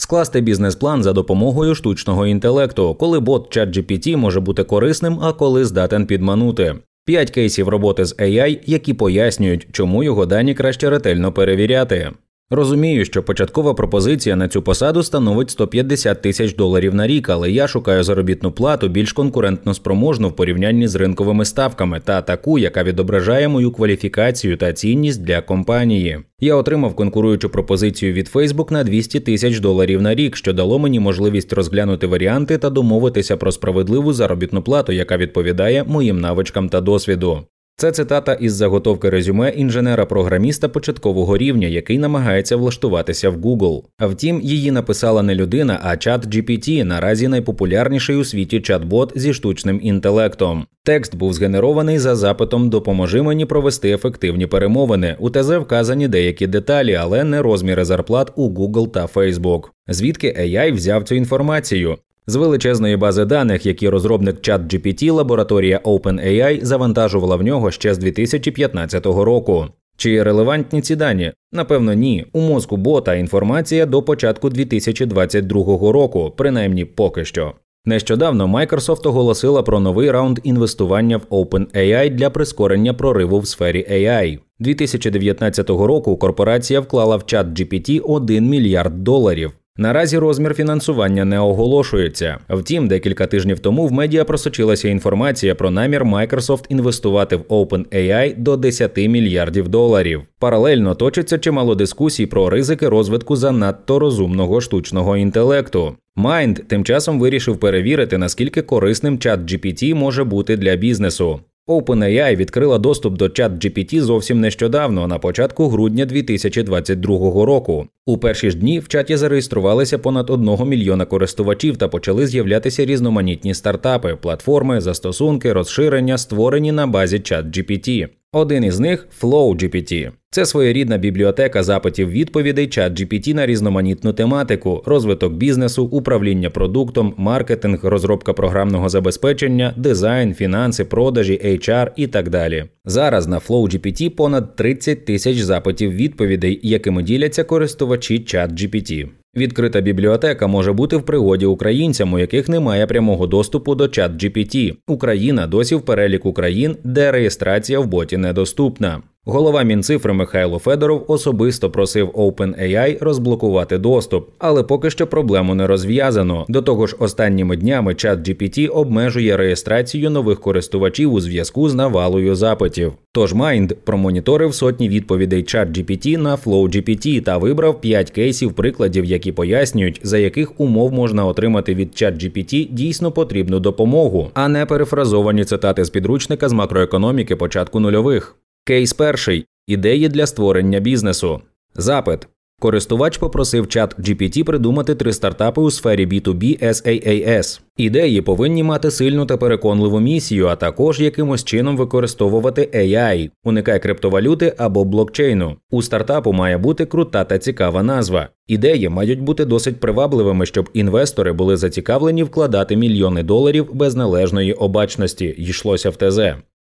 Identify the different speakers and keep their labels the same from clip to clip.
Speaker 1: Скласти бізнес-план за допомогою штучного інтелекту, коли бот ChatGPT може бути корисним, а коли здатен підманути. П'ять кейсів роботи з AI, які пояснюють, чому його дані краще ретельно перевіряти. Розумію, що початкова пропозиція на цю посаду становить 150 тисяч доларів на рік, але я шукаю заробітну плату більш конкурентно спроможну в порівнянні з ринковими ставками та таку, яка відображає мою кваліфікацію та цінність для компанії. Я отримав конкуруючу пропозицію від Facebook на 200 тисяч доларів на рік, що дало мені можливість розглянути варіанти та домовитися про справедливу заробітну плату, яка відповідає моїм навичкам та досвіду. Це цитата із заготовки резюме інженера-програміста початкового рівня, який намагається влаштуватися в Google. А втім, її написала не людина, а чат GPT, наразі найпопулярніший у світі чат-бот зі штучним інтелектом. Текст був згенерований за запитом Допоможи мені провести ефективні перемовини. У ТЗ вказані деякі деталі, але не розміри зарплат у Google та Facebook. Звідки AI взяв цю інформацію? З величезної бази даних, які розробник ChatGPT лабораторія OpenAI завантажувала в нього ще з 2015 року. Чи релевантні ці дані? Напевно, ні. У мозку бота інформація до початку 2022 року, принаймні поки що. Нещодавно Microsoft оголосила про новий раунд інвестування в OpenAI для прискорення прориву в сфері AI. 2019 року корпорація вклала в чат GPT 1 мільярд доларів. Наразі розмір фінансування не оголошується. Втім, декілька тижнів тому в медіа просочилася інформація про намір Microsoft інвестувати в OpenAI до 10 мільярдів доларів. Паралельно точиться чимало дискусій про ризики розвитку занадто розумного штучного інтелекту. Mind тим часом вирішив перевірити, наскільки корисним чат GPT може бути для бізнесу. OpenAI відкрила доступ до чат GPT зовсім нещодавно, на початку грудня 2022 року. У перші ж дні в чаті зареєструвалися понад 1 мільйона користувачів та почали з'являтися різноманітні стартапи, платформи, застосунки, розширення, створені на базі чат GPT. Один із них FlowGPT. Це своєрідна бібліотека запитів відповідей чат GPT на різноманітну тематику, розвиток бізнесу, управління продуктом, маркетинг, розробка програмного забезпечення, дизайн, фінанси, продажі, HR і так далі. Зараз на FlowGPT понад 30 тисяч запитів відповідей, якими діляться користувачі чат GPT. Відкрита бібліотека може бути в пригоді українцям, у яких немає прямого доступу до чат GPT. Україна досі в переліку країн, де реєстрація в боті недоступна. Голова Мінцифри Михайло Федоров особисто просив OpenAI розблокувати доступ, але поки що проблему не розв'язано. До того ж, останніми днями чат GPT обмежує реєстрацію нових користувачів у зв'язку з навалою запитів. Тож Mind промоніторив сотні відповідей чат GPT на FlowGPT та вибрав 5 кейсів прикладів, які пояснюють, за яких умов можна отримати від чат GPT дійсно потрібну допомогу, а не перефразовані цитати з підручника з макроекономіки початку нульових. Кейс перший ідеї для створення бізнесу. Запит. Користувач попросив чат GPT придумати три стартапи у сфері B2B SaaS. Ідеї повинні мати сильну та переконливу місію, а також якимось чином використовувати AI, уникай криптовалюти або блокчейну. У стартапу має бути крута та цікава назва. Ідеї мають бути досить привабливими, щоб інвестори були зацікавлені вкладати мільйони доларів без належної обачності, йшлося в ТЗ.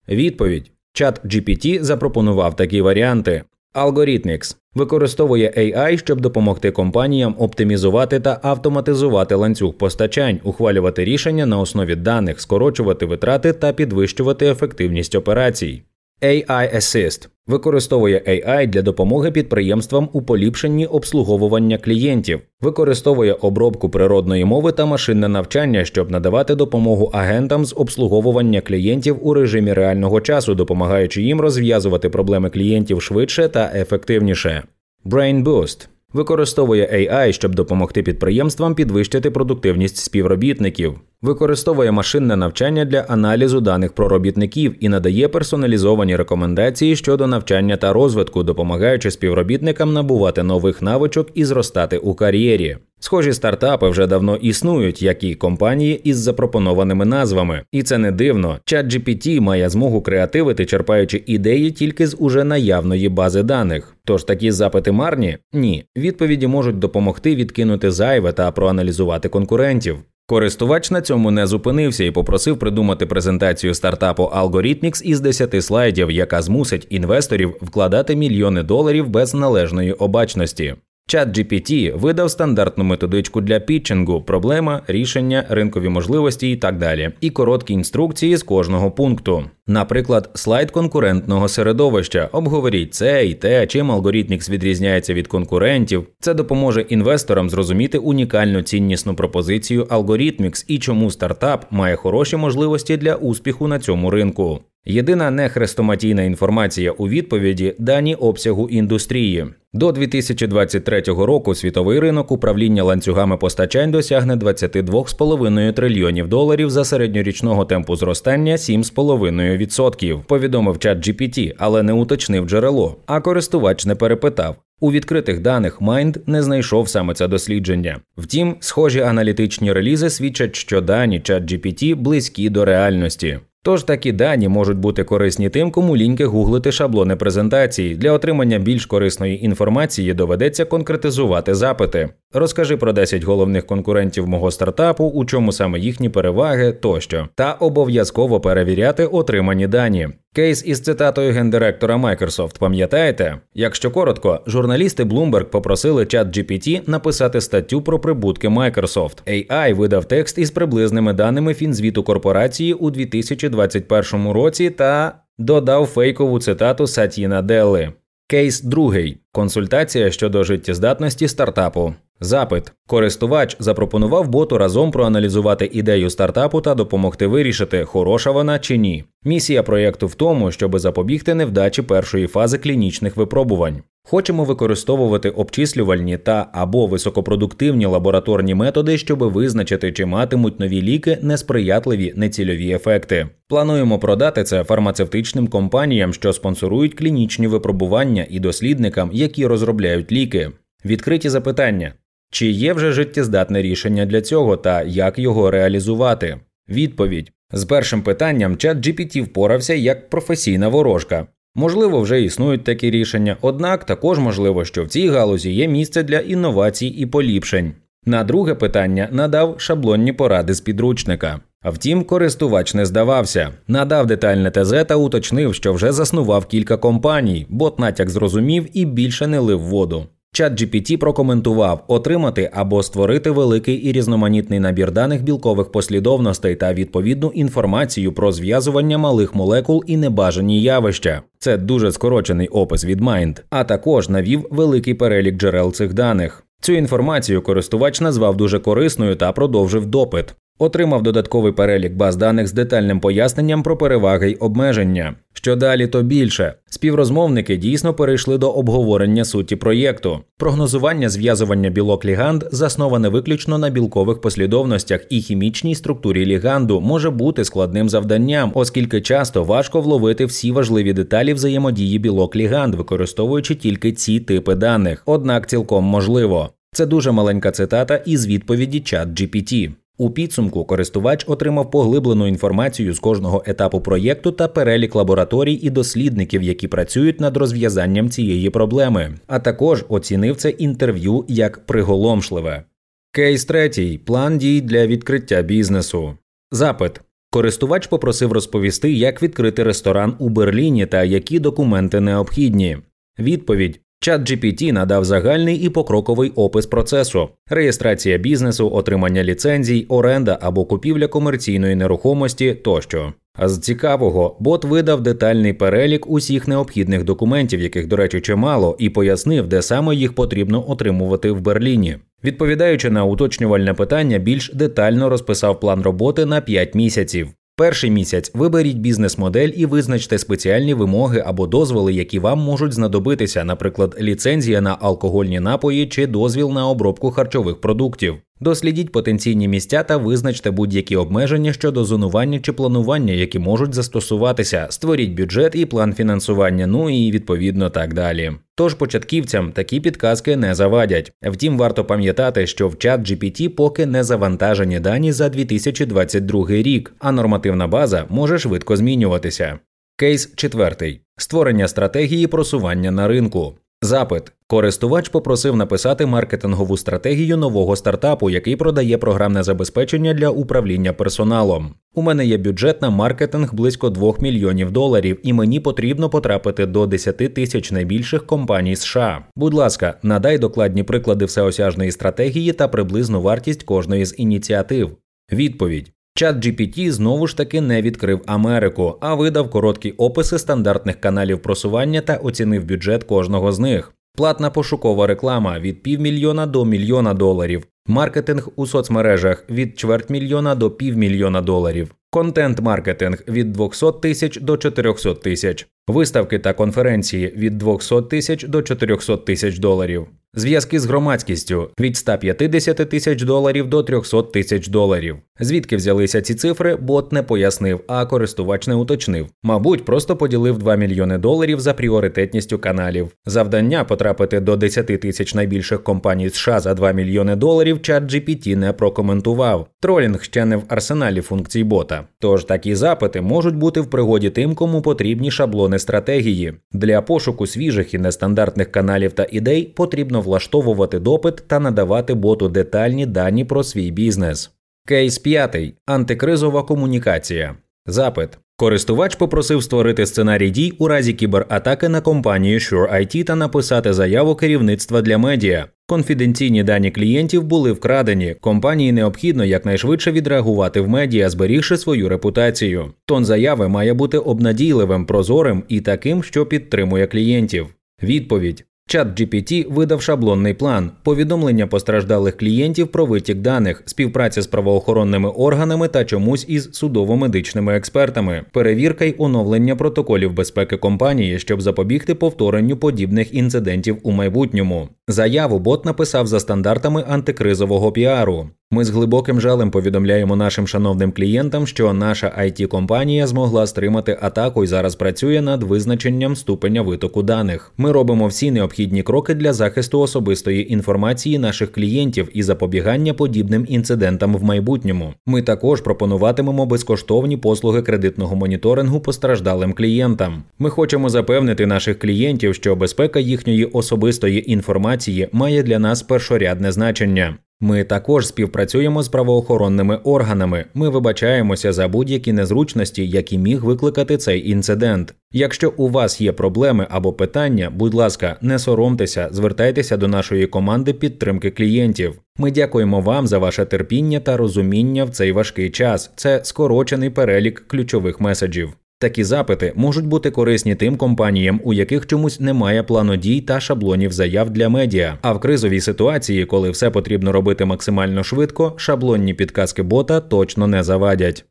Speaker 1: Відповідь. Чат GPT запропонував такі варіанти. Algorithmics використовує AI, щоб допомогти компаніям оптимізувати та автоматизувати ланцюг постачань, ухвалювати рішення на основі даних, скорочувати витрати та підвищувати ефективність операцій. AI Assist використовує AI для допомоги підприємствам у поліпшенні обслуговування клієнтів, використовує обробку природної мови та машинне навчання, щоб надавати допомогу агентам з обслуговування клієнтів у режимі реального часу, допомагаючи їм розв'язувати проблеми клієнтів швидше та ефективніше. Brain Boost використовує AI, щоб допомогти підприємствам підвищити продуктивність співробітників, використовує машинне навчання для аналізу даних про робітників і надає персоналізовані рекомендації щодо навчання та розвитку, допомагаючи співробітникам набувати нових навичок і зростати у кар'єрі. Схожі стартапи вже давно існують, як і компанії із запропонованими назвами, і це не дивно. ChatGPT має змогу креативити, черпаючи ідеї тільки з уже наявної бази даних. Тож такі запити марні? Ні. Відповіді можуть допомогти відкинути зайве та проаналізувати конкурентів. Користувач на цьому не зупинився і попросив придумати презентацію стартапу Algorithmics із 10 слайдів, яка змусить інвесторів вкладати мільйони доларів без належної обачності. ChatGPT видав стандартну методичку для пітчингу, проблема, рішення, ринкові можливості і так далі, і короткі інструкції з кожного пункту. Наприклад, слайд конкурентного середовища. Обговоріть це і те, чим алгоритмікс відрізняється від конкурентів. Це допоможе інвесторам зрозуміти унікальну ціннісну пропозицію Algorithmics і чому стартап має хороші можливості для успіху на цьому ринку. Єдина нехрестоматійна інформація у відповіді дані обсягу індустрії. До 2023 року світовий ринок управління ланцюгами постачань досягне 22,5 трильйонів доларів за середньорічного темпу зростання 7,5%, повідомив чат GPT, але не уточнив джерело, а користувач не перепитав. У відкритих даних Mind не знайшов саме це дослідження. Втім, схожі аналітичні релізи свідчать, що дані чат GPT близькі до реальності. Тож такі дані можуть бути корисні тим, кому ліньки гуглити шаблони презентації. Для отримання більш корисної інформації доведеться конкретизувати запити. Розкажи про 10 головних конкурентів мого стартапу, у чому саме їхні переваги тощо, та обов'язково перевіряти отримані дані. Кейс із цитатою гендиректора Microsoft, пам'ятаєте? Якщо коротко, журналісти Bloomberg попросили чат GPT написати статтю про прибутки Microsoft. AI видав текст із приблизними даними фінзвіту корпорації у 2021 році та додав фейкову цитату Сатіна Делли. Кейс другий консультація щодо життєздатності стартапу. Запит користувач запропонував боту разом проаналізувати ідею стартапу та допомогти вирішити, хороша вона чи ні. Місія проєкту в тому, щоб запобігти невдачі першої фази клінічних випробувань. Хочемо використовувати обчислювальні та або високопродуктивні лабораторні методи, щоб визначити, чи матимуть нові ліки несприятливі нецільові ефекти. Плануємо продати це фармацевтичним компаніям, що спонсорують клінічні випробування і дослідникам, які розробляють ліки. Відкриті запитання. Чи є вже життєздатне рішення для цього та як його реалізувати? Відповідь з першим питанням чат GPT впорався як професійна ворожка. Можливо, вже існують такі рішення, однак також можливо, що в цій галузі є місце для інновацій і поліпшень. На друге питання надав шаблонні поради з підручника. А втім, користувач не здавався, надав детальне ТЗ та уточнив, що вже заснував кілька компаній, бот натяк зрозумів і більше не лив воду. Чат GPT прокоментував отримати або створити великий і різноманітний набір даних білкових послідовностей та відповідну інформацію про зв'язування малих молекул і небажані явища. Це дуже скорочений опис від Mind, а також навів великий перелік джерел цих даних. Цю інформацію користувач назвав дуже корисною та продовжив допит. Отримав додатковий перелік баз даних з детальним поясненням про переваги й обмеження. Що далі, то більше. Співрозмовники дійсно перейшли до обговорення суті проєкту. Прогнозування зв'язування білок ліганд засноване виключно на білкових послідовностях і хімічній структурі ліганду може бути складним завданням, оскільки часто важко вловити всі важливі деталі взаємодії білок ліганд, використовуючи тільки ці типи даних. Однак цілком можливо. Це дуже маленька цитата із відповіді чат GPT. У підсумку користувач отримав поглиблену інформацію з кожного етапу проєкту та перелік лабораторій і дослідників, які працюють над розв'язанням цієї проблеми, а також оцінив це інтерв'ю як приголомшливе. Кейс третій план дій для відкриття бізнесу. Запит. Користувач попросив розповісти, як відкрити ресторан у Берліні та які документи необхідні. Відповідь Чат GPT надав загальний і покроковий опис процесу: реєстрація бізнесу, отримання ліцензій, оренда або купівля комерційної нерухомості тощо. А з цікавого, бот видав детальний перелік усіх необхідних документів, яких, до речі, чимало, і пояснив, де саме їх потрібно отримувати в Берліні. Відповідаючи на уточнювальне питання, більш детально розписав план роботи на 5 місяців. Перший місяць виберіть бізнес-модель і визначте спеціальні вимоги або дозволи, які вам можуть знадобитися, наприклад, ліцензія на алкогольні напої чи дозвіл на обробку харчових продуктів. Дослідіть потенційні місця та визначте будь-які обмеження щодо зонування чи планування, які можуть застосуватися. Створіть бюджет і план фінансування, ну і відповідно так далі. Тож початківцям такі підказки не завадять. Втім, варто пам'ятати, що в чат GPT поки не завантажені дані за 2022 рік, а нормативна база може швидко змінюватися. Кейс четвертий: створення стратегії просування на ринку. Запит користувач попросив написати маркетингову стратегію нового стартапу, який продає програмне забезпечення для управління персоналом. У мене є бюджет на маркетинг близько 2 мільйонів доларів, і мені потрібно потрапити до 10 тисяч найбільших компаній США. Будь ласка, надай докладні приклади всеосяжної стратегії та приблизну вартість кожної з ініціатив. Відповідь. Чат GPT знову ж таки не відкрив Америку, а видав короткі описи стандартних каналів просування та оцінив бюджет кожного з них. Платна пошукова реклама від півмільйона до мільйона доларів, маркетинг у соцмережах від чверть мільйона до півмільйона доларів, контент-маркетинг від 200 тисяч до 400 тисяч, виставки та конференції від 200 тисяч до 400 тисяч доларів. Зв'язки з громадськістю від 150 тисяч доларів до 300 тисяч доларів. Звідки взялися ці цифри, бот не пояснив, а користувач не уточнив. Мабуть, просто поділив 2 мільйони доларів за пріоритетністю каналів. Завдання потрапити до 10 тисяч найбільших компаній США за 2 мільйони доларів. Чат GPT не прокоментував. Тролінг ще не в арсеналі функцій бота. Тож такі запити можуть бути в пригоді тим, кому потрібні шаблони стратегії. Для пошуку свіжих і нестандартних каналів та ідей потрібно влаштовувати допит та надавати боту детальні дані про свій бізнес. Кейс 5. Антикризова комунікація. Запит. Користувач попросив створити сценарій дій у разі кібератаки на компанію Sure IT та написати заяву керівництва для медіа. Конфіденційні дані клієнтів були вкрадені. Компанії необхідно якнайшвидше відреагувати в медіа, зберігши свою репутацію. Тон заяви має бути обнадійливим, прозорим і таким, що підтримує клієнтів. Відповідь Чат GPT видав шаблонний план, повідомлення постраждалих клієнтів про витік даних, співпраця з правоохоронними органами та чомусь із судово-медичними експертами, перевірка й оновлення протоколів безпеки компанії, щоб запобігти повторенню подібних інцидентів у майбутньому. Заяву бот написав за стандартами антикризового піару. Ми з глибоким жалем повідомляємо нашим шановним клієнтам, що наша it компанія змогла стримати атаку і зараз працює над визначенням ступеня витоку даних. Ми робимо всі необхідні кроки для захисту особистої інформації наших клієнтів і запобігання подібним інцидентам в майбутньому. Ми також пропонуватимемо безкоштовні послуги кредитного моніторингу постраждалим клієнтам. Ми хочемо запевнити наших клієнтів, що безпека їхньої особистої інформації має для нас першорядне значення. Ми також співпрацюємо з правоохоронними органами. Ми вибачаємося за будь-які незручності, які міг викликати цей інцидент. Якщо у вас є проблеми або питання, будь ласка, не соромтеся, звертайтеся до нашої команди підтримки клієнтів. Ми дякуємо вам за ваше терпіння та розуміння в цей важкий час. Це скорочений перелік ключових меседжів. Такі запити можуть бути корисні тим компаніям, у яких чомусь немає плану дій та шаблонів заяв для медіа. А в кризовій ситуації, коли все потрібно робити максимально швидко, шаблонні підказки бота точно не завадять.